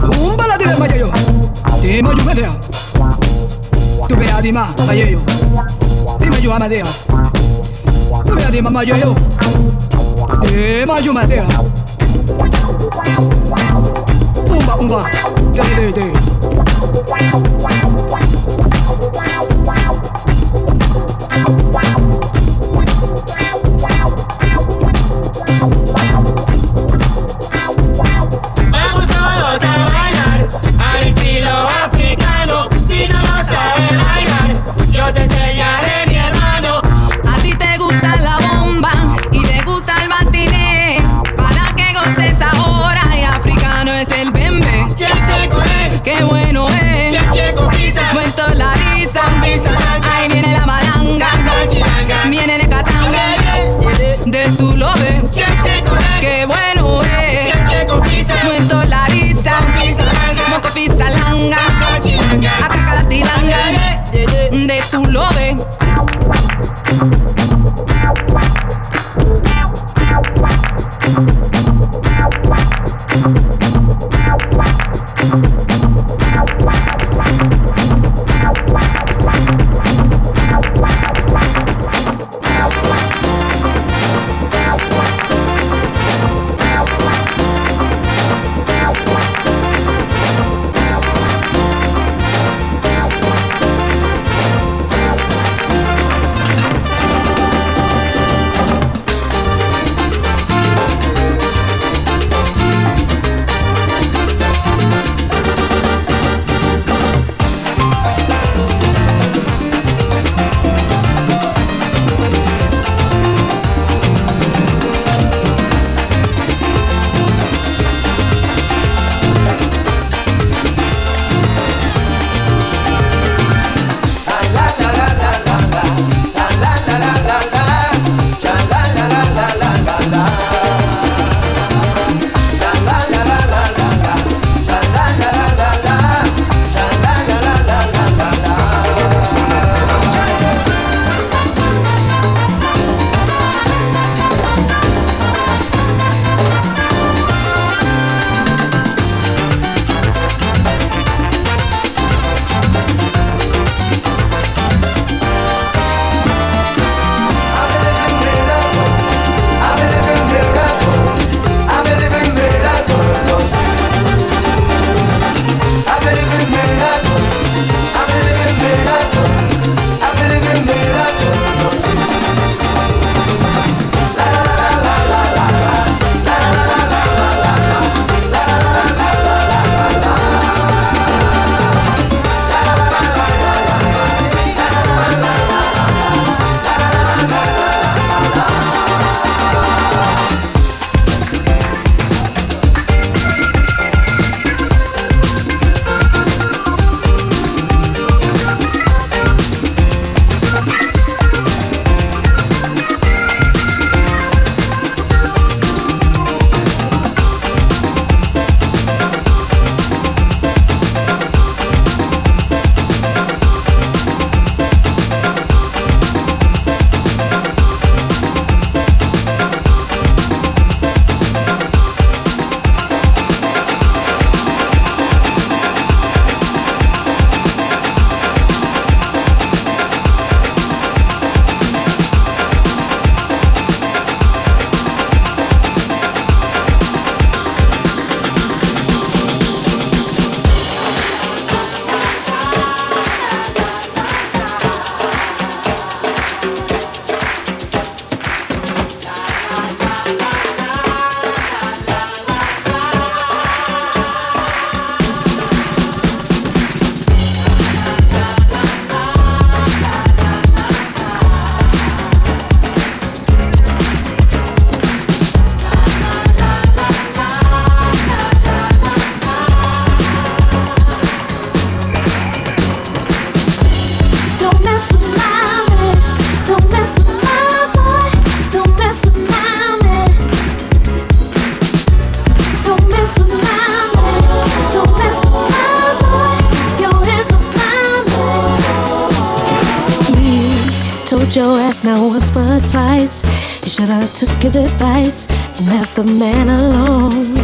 Kumba la dile mayo yo. Dime yo me deo. Tu vea di ma mayo yo. Dime yo ama deo. Tu vea di ma mayo yo. Dime yo me deo. Umba umba. Day day day. Wow donde tú lo. once, but twice. You should have took his advice and left the man alone.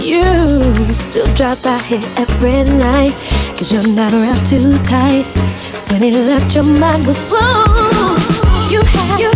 You still drive by here every night, cause you're not around too tight. When he left, your mind was blown. You have. you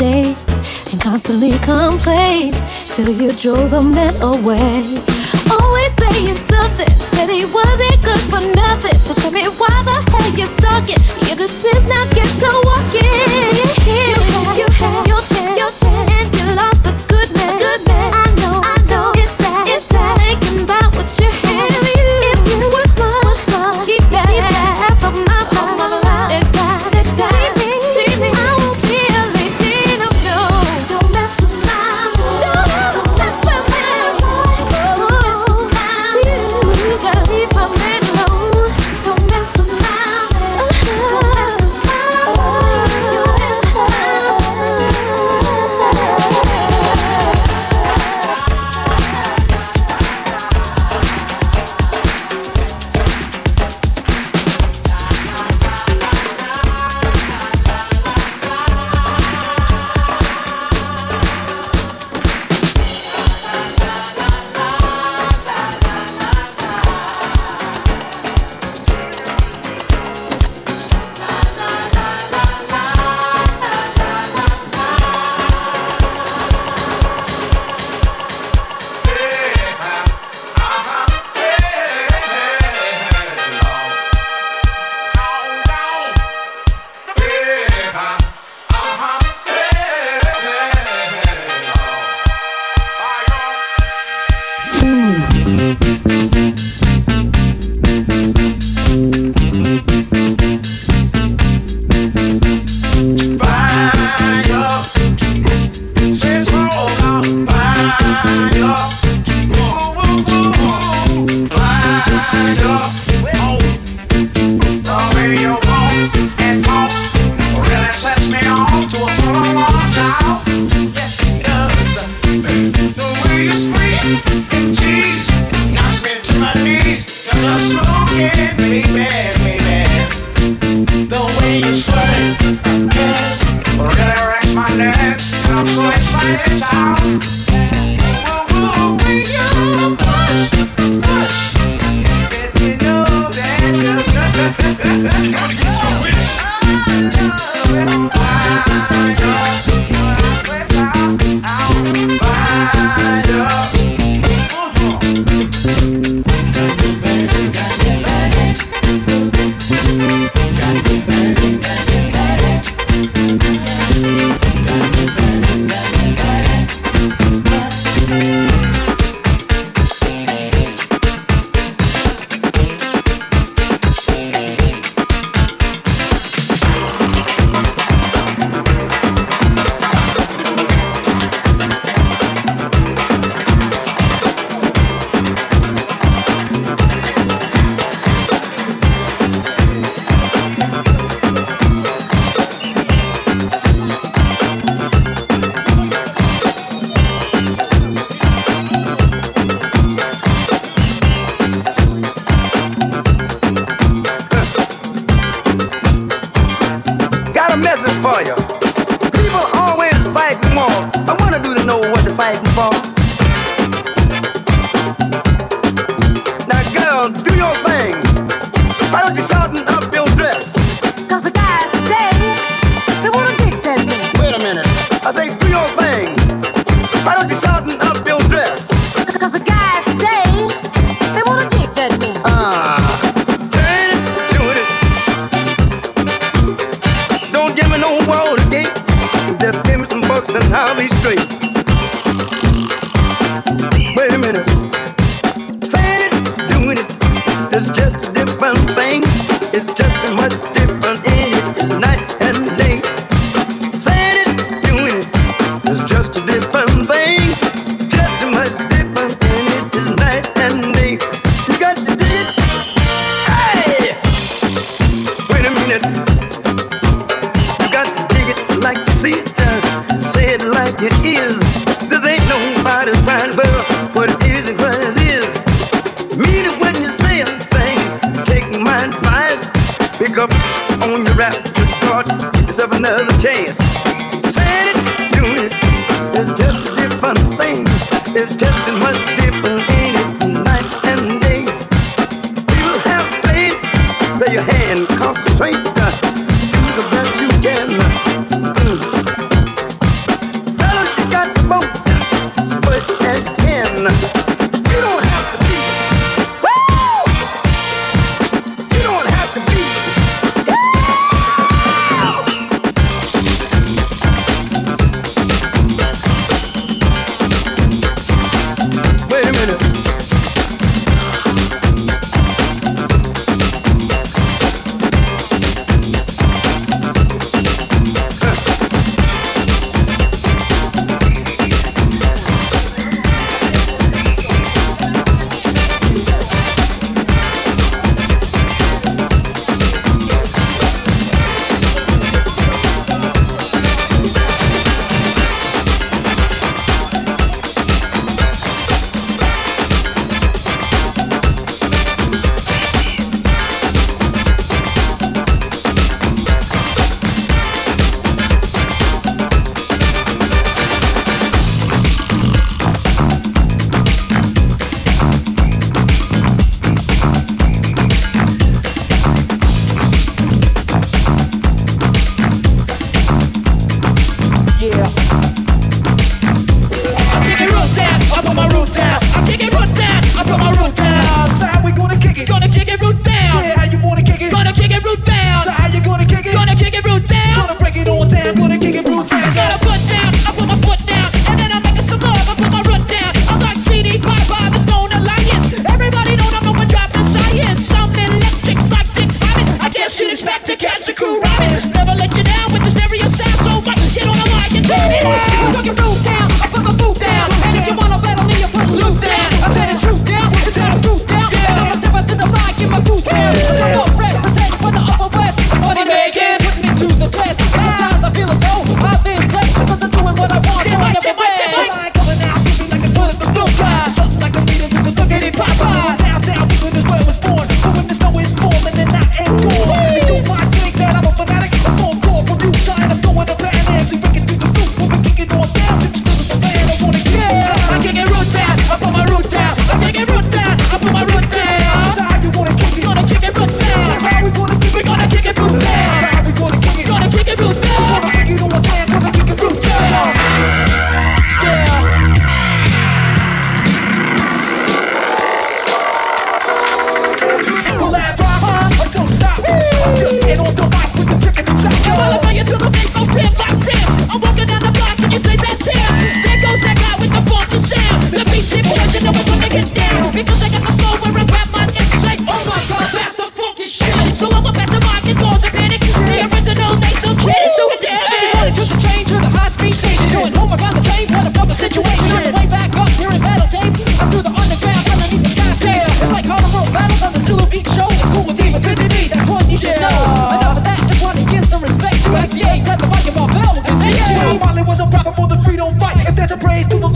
day and constantly complain till you drove the men away. Always saying something, said he wasn't good for nothing. So tell me why the hell you're stalking? You dismiss, now get to walking. You had your chance, your chance, you lost.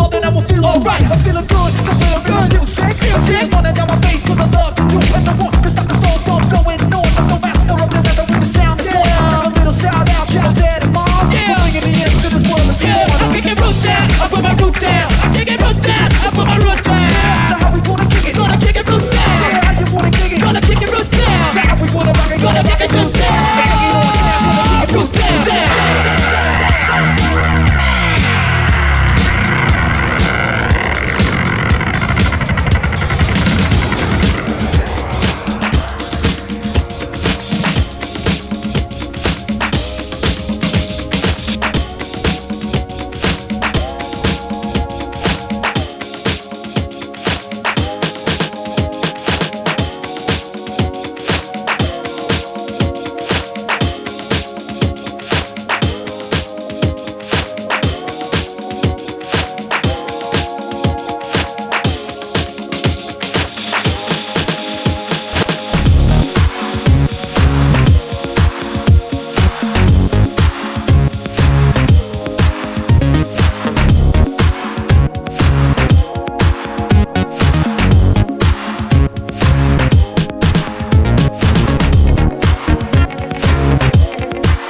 alright. I'm feeling good, I'm feeling good. Music, music. Running down my face, I love to do it. I want to stop the flow from going on. I'm the master of this, and the sound is born. Take a little shout out, shout dad and mom. Yeah. For bringing the end to this world. Yeah, I'm kicking roots down, I put my root down. I'm kicking roots down, I put my root down. So how we gonna kick it? Gonna kick it roots down. So how you wanna kick it? Gonna kick it roots down. So how we gonna rock it? Gonna kick it roots down.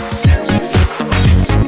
sexy, sexy, sexy.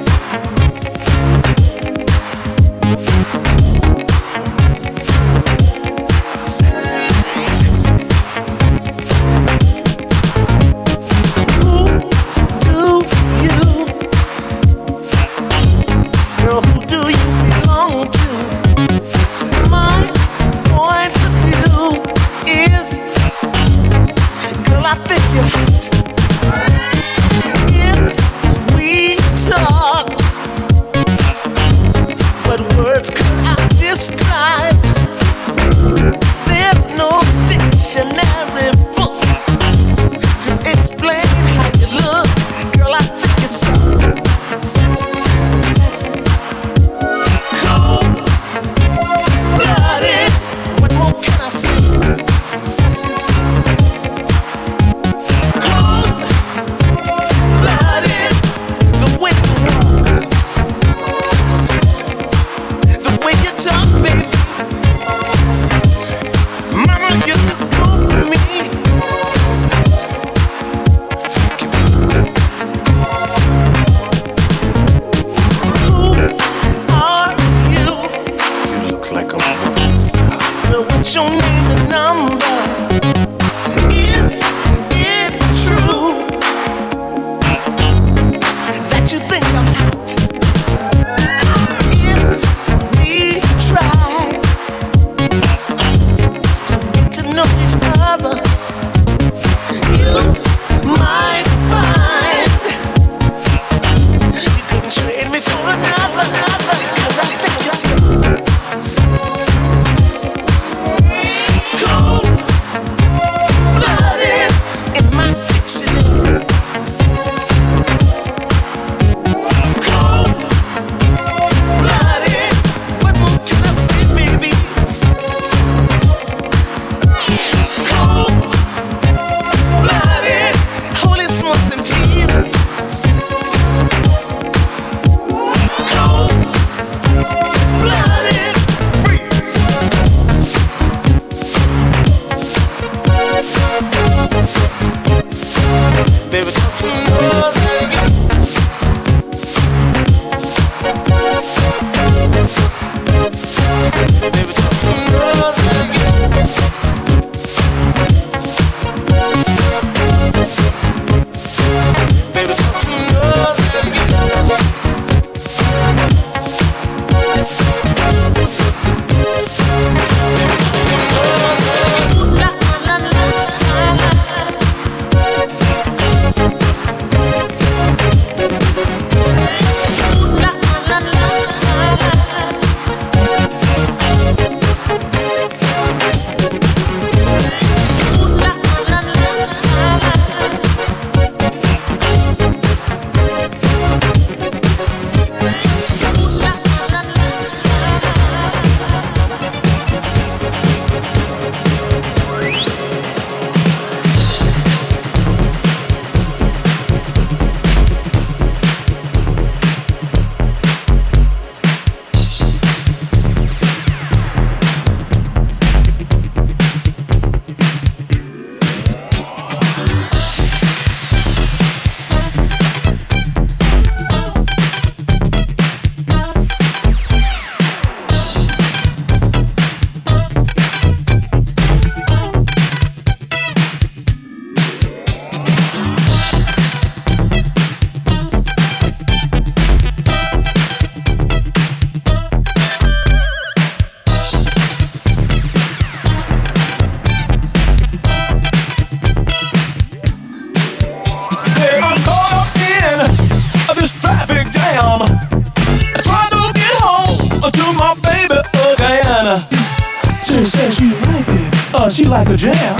uh, she like a jam.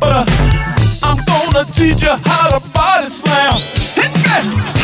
But uh, I'm gonna teach you how to body slam. Hit that.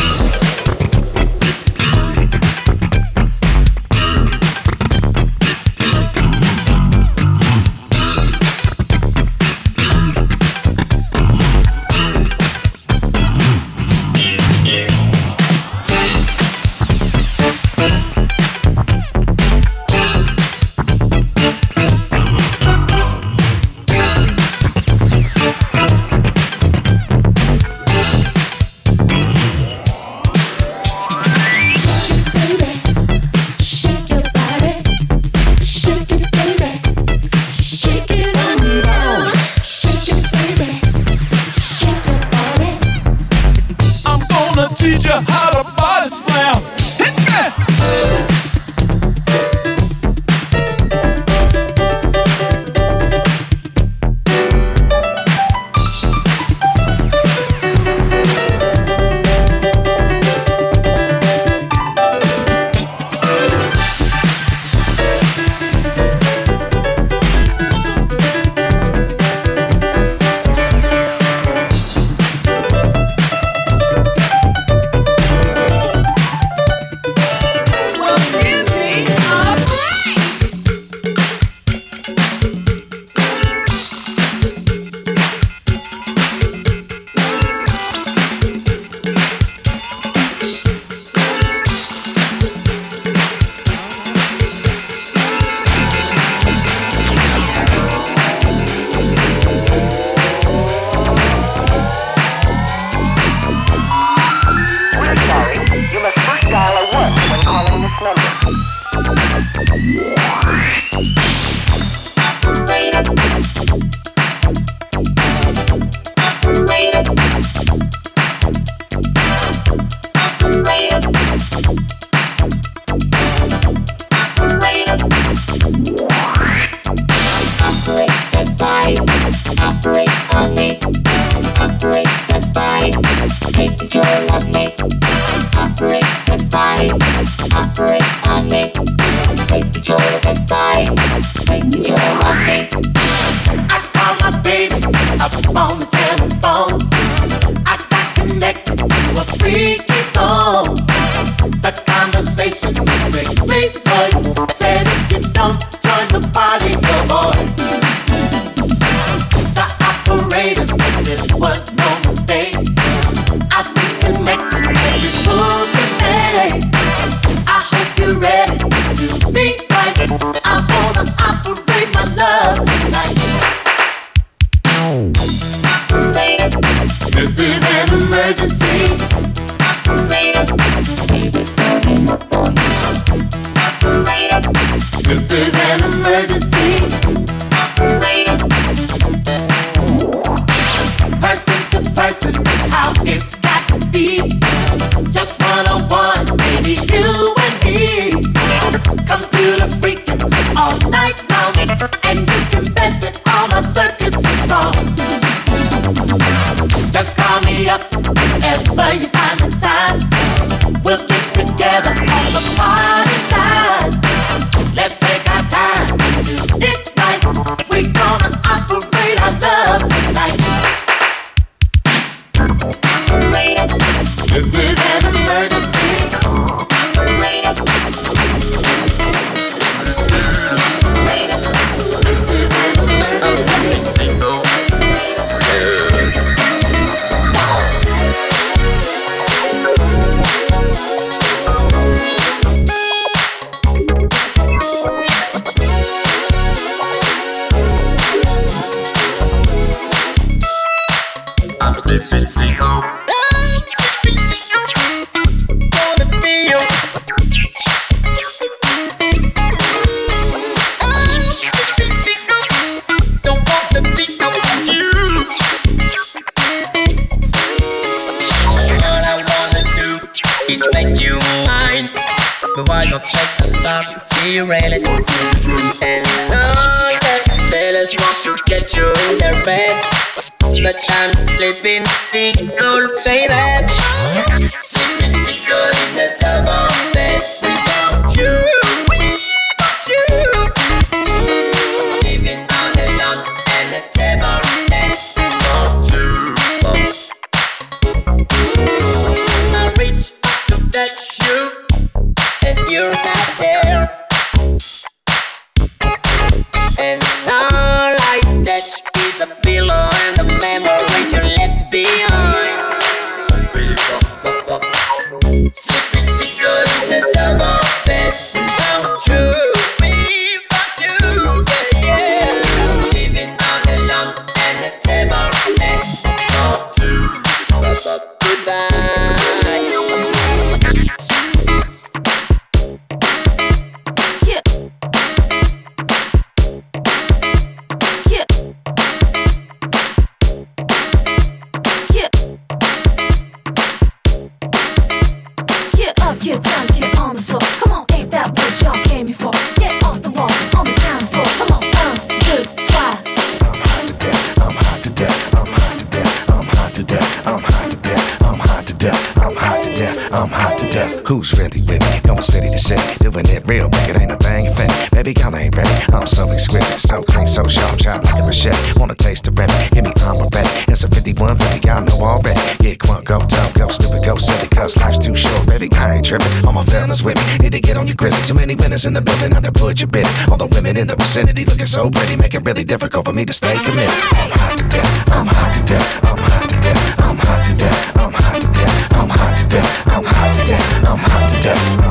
In the building, I to put your bid. All the women in the vicinity looking so pretty, make it really difficult for me to stay committed. I'm hot to death, I'm hot to death, I'm hot to death, I'm hot to death, I'm hot to death, I'm hot to death, I'm hot to death, I'm hot to death,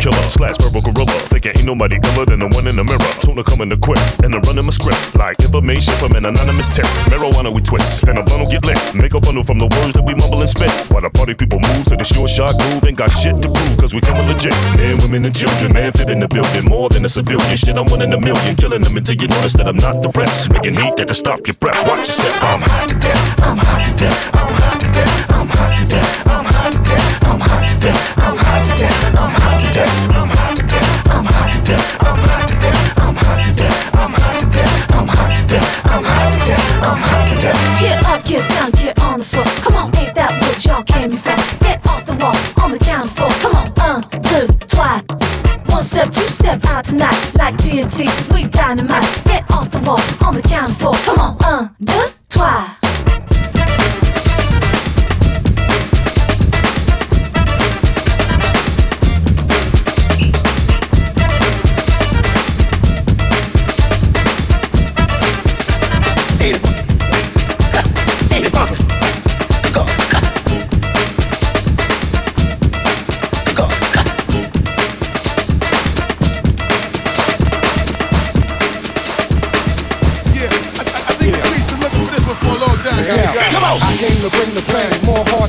killer slash verbal gorilla? Thinking ain't nobody cooler than the one in the mirror Tuna coming quit, and I'm running my script like information from an anonymous tip. Marijuana we twist, then a bundle get lit. Make a bundle from the words that we mumble and spit. While the party people move to the sure shot groove, ain't got shit to prove, cause we coming legit. Men, women, and children, man fit in the building. More than a civilian shit, I'm one in a million. Killing them until you notice that I'm not depressed. Making heat that to stop your breath. Watch your step. I'm hot to death, I'm hot to death, I'm hot to death, I'm hot to death, I'm hot to death, I'm hot to death, I'm hot to death, I'm hot to death, I'm hot to death, I'm hot to death, I'm hot to death, I'm hot to death, I'm hot to death, I'm hot to death. Get up, get down, get on the floor. Come on, ain't that what y'all came for? Get off the wall, on the count of four. Come on, un, deux. One step, two step out tonight. Like TNT, we dynamite. Get off the wall, on the count of four. Come on, un, deux, trois.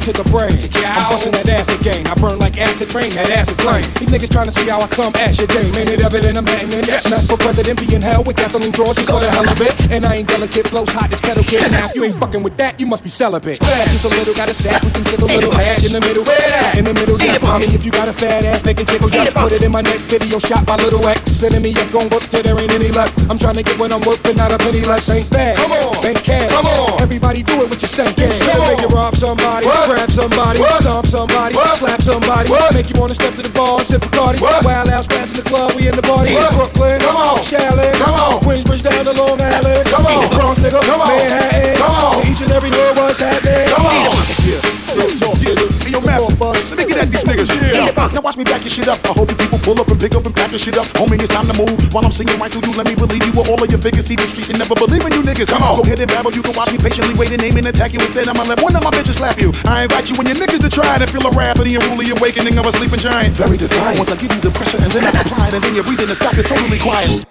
To the brain. I'm busting that acid game. I burn like acid rain, that ass acid flame. These niggas trying to see how I come at your game. Ain't it evident I'm batting in it? Not for president, be in hell with gasoline drawers just for the hell of it. And I ain't delicate, blows hot as kettle kid. Now if you ain't fucking with that, you must be celibate. Bad, just a little, got a sack, we can a little hash in the middle. Where that? In the middle, yeah. Mommy, if you got a fat ass, make it jiggle, yeah. Put it in my next video, shot by little X. Sending me up, gon' work till there ain't any left. I'm trying to get what I'm worth, but not a penny less. Ain't bad. Come on, bank cash. Come on, everybody do it with your stank ass. Make it rob somebody, grab somebody, stomp somebody, slap somebody. Make you wanna step to the bar, sip a party. Wild ass pass in the club, we in the party. Brooklyn, Come on. Shaolin, Come on. Queensbridge down to Long Island. Come on. Bronx nigga, Come on. Manhattan. Come on. Each and every hood was happening. Come on. Yeah, real talk, nigga. Hey, yo, Master, let me get at these niggas. Yeah. Uh, now watch me back your shit up. I hope you people pull up and pick up and pack your shit up. Homie, it's time to move. While I'm singing right through you, let me believe you with all of your figures. See the streets and never believe in you niggas. Come on. Go ahead and babble. You can watch me patiently wait and aim and attack you. Instead, I'ma let one of my bitches slap you. I invite you and your niggas to try to feel the wrath of the unruly awakening of a sleeping giant. Very defiant. Once I give you the pressure and then I apply it and then you're breathing and stop it totally quiet.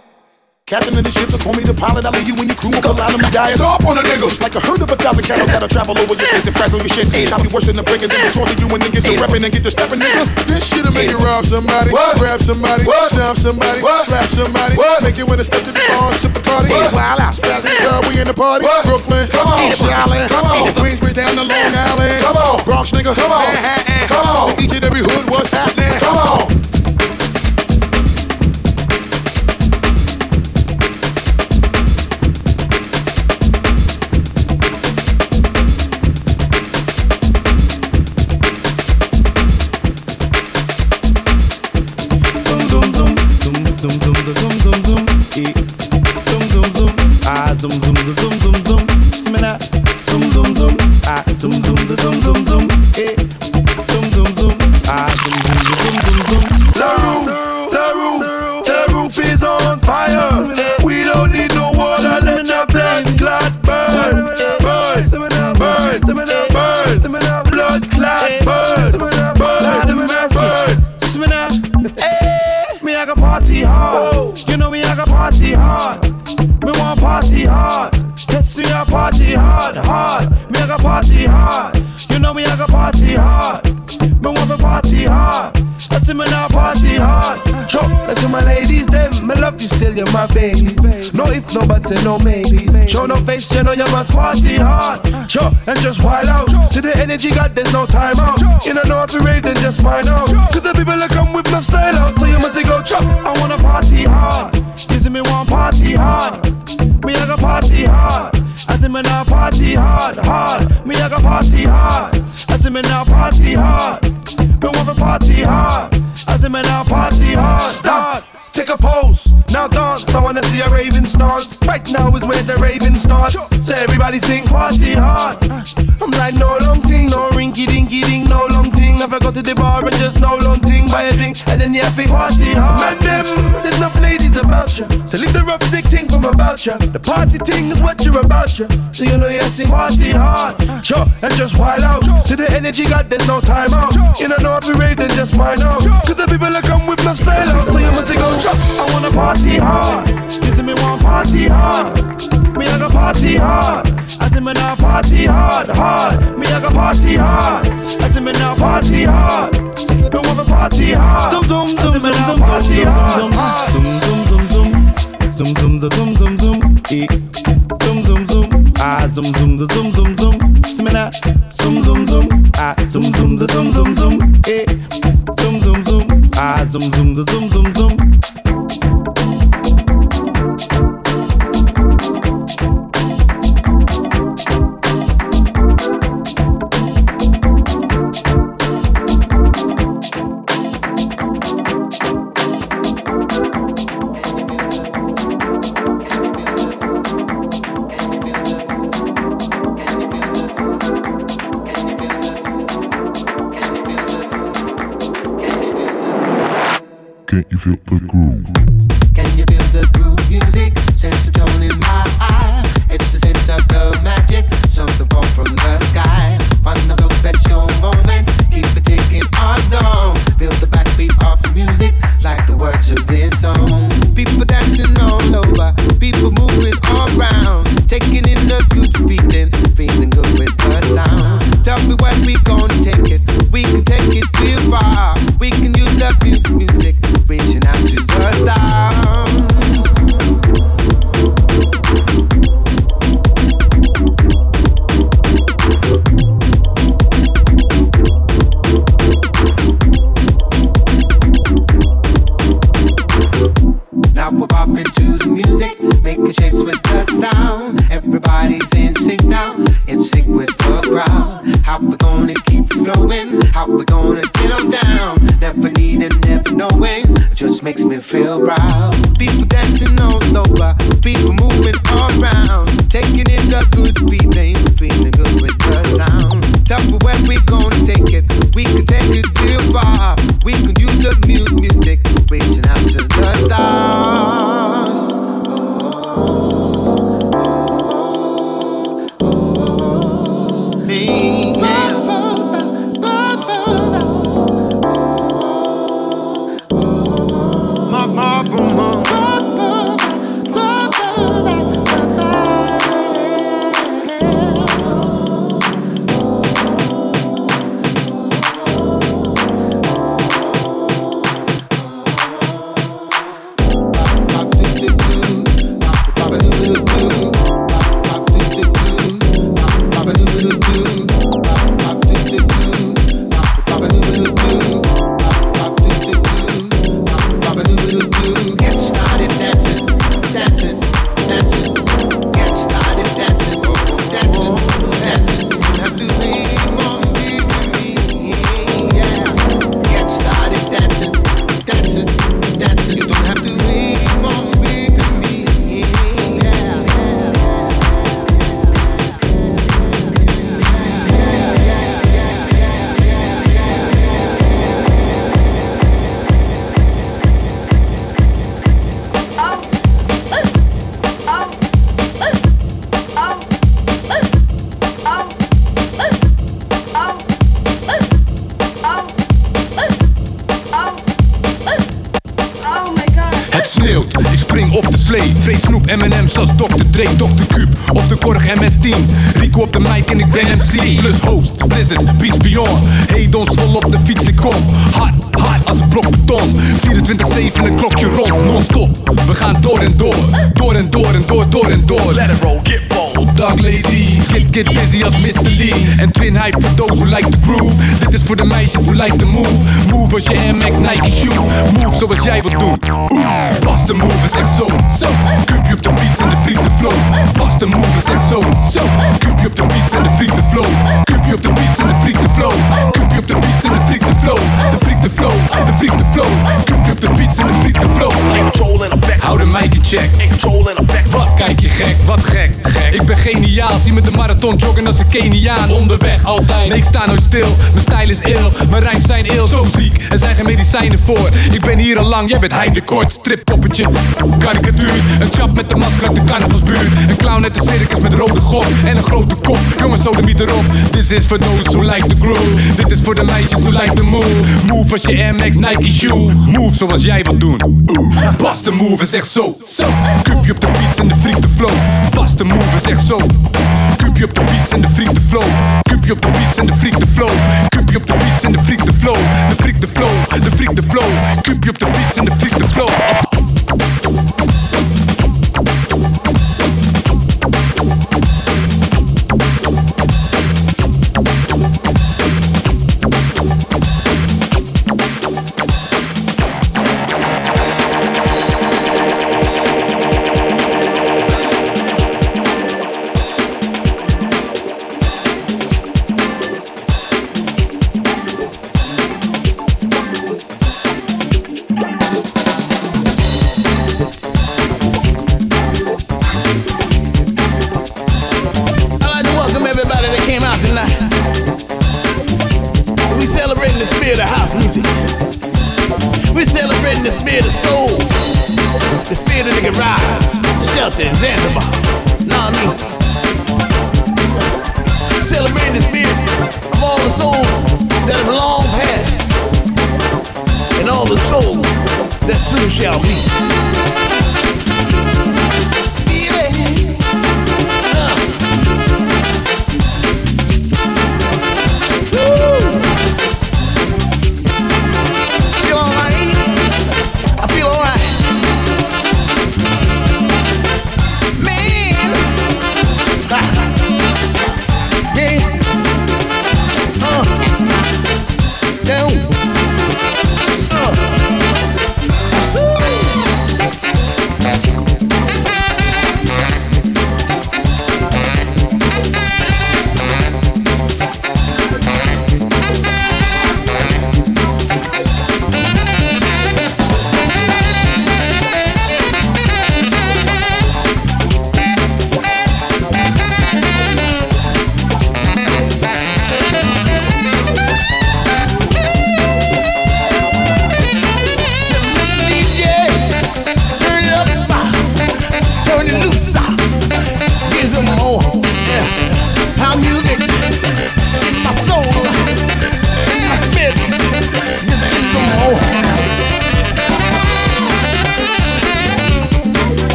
Captain of the ship, so call me the pilot. I'll leave you and your crew will collide on me dying. Stop on a niggas. Just like a herd of a thousand cattle that'll travel over your face and frazzle your shit. Chop you worse than the break and then torture you and then get the repping and get the stepping, nigga. This shit'll make you rob somebody, grab somebody, stomp somebody, slap somebody, make you wanna step to the bar, sip a party. Wild out, spaz in the club, we in the party. Brooklyn, come on, Shaolin, come on, Queensbridge down to Long Island, come on, Bronx nigga, come on, Manhattan, come on, each and every hood, what's happening, say no maybe. Show no face, you know you must party hard. Chop, and just wild out. To the energy, God, there's no time out. You don't know if you rave, then just find out. Cause the people that come with no style out, so you must go chop. I wanna party hard. You see me want party hard. Me I got party hard. I see me now party hard, hard. Me I got party hard. I see me now party hard. Me want to party hard. I see me now party hard. Stop. Take a pose, now dance. I wanna see a raving stance. Right now is where the raving starts. So everybody sing Party hard. I'm like no long thing, no rinky dinky ding, no long thing. Never go to the bar and just no long thing, buy a drink and then you have to Party hard. Man them, there's enough ladies about you. So leave the rough stick thing from about you. The party thing is what you're about you. So you know you sing party hard. Sure, and just wild out. To the energy got there's no time out. You don't know if you rave, then just mind out. Cause the people that come with my style out. So you must go, drop I wanna party hard. You see me want party hard. Me I got party hard. I see me now party hard, hard. Me I got party hard. I see me now party hard. Want to party hard. Zoom zoom zoom zoom zoom party hard zum zum zum zum zum e zum zum zum a zum zum zum zum zum smela zum zum zum a zum zum zum zum zum e zum zum zum a zum zum zum zum zum a good feeling. M&M's als Dr. Dre, Dr. Cube. Op de korg MS-10. Rico op de mic en ik ben MC. Plus host, Blizzard, Beats Beyond. Hey, don sol op de fiets, ik kom. Hard, hard als een blok beton. 24-7, een klokje rond, non-stop. We gaan door en door. Door en door en door, door en door. Let it roll, get Dog lazy, get, get busy als Mr. Lee. En twin hype voor those who like the groove. Dit is voor de meisjes who like the move. Move als je MX Nike shoe. Move zoals jij wilt doen. Oeh, pas de move is echt zo. Zo, kumpje op de beats en de freak the flow. Pas de move is echt zo. Zo, kumpje op de beats en de freak the flow. Kumpje op de beats en de freak the flow. Kumpje op de beats en de freak the flow. De freak the flow, de freak the flow. Kumpje op de beats en de freak the flow. Control en effect. Hou de mic in check. Control en effect. Wat kijk je gek, wat gek, gek. Ik ben geniaal. Zie me de marathon joggen als een Keniaan. Onderweg altijd, nee ik sta nooit stil. Mijn stijl is ill, mijn rijms zijn ill. Zo ziek, er zijn geen medicijnen voor. Ik ben hier al lang, jij bent Hein de Kort. Strippoppetje, karikatuur. Een chap met de masker uit de carnavalsbuurt. Een clown uit de circus met rode gop en een grote kop. Jongens, zo de niet erop. Dit is voor those who like the groove. Dit is voor de meisjes who like the move. Move als je Max Nike shoe. Move zoals jij wilt doen. Pas de move en zeg zo. Zo. Cupje op de beats en de freak de flow. Pas de move zeg zo. Cupje op de beats en de freak de flow. Cupje op de beats en de freak de flow. Cupje op de beats en de freak de flow. De freak de flow, de freak de flow. Cupje op de beats en de freak de flow.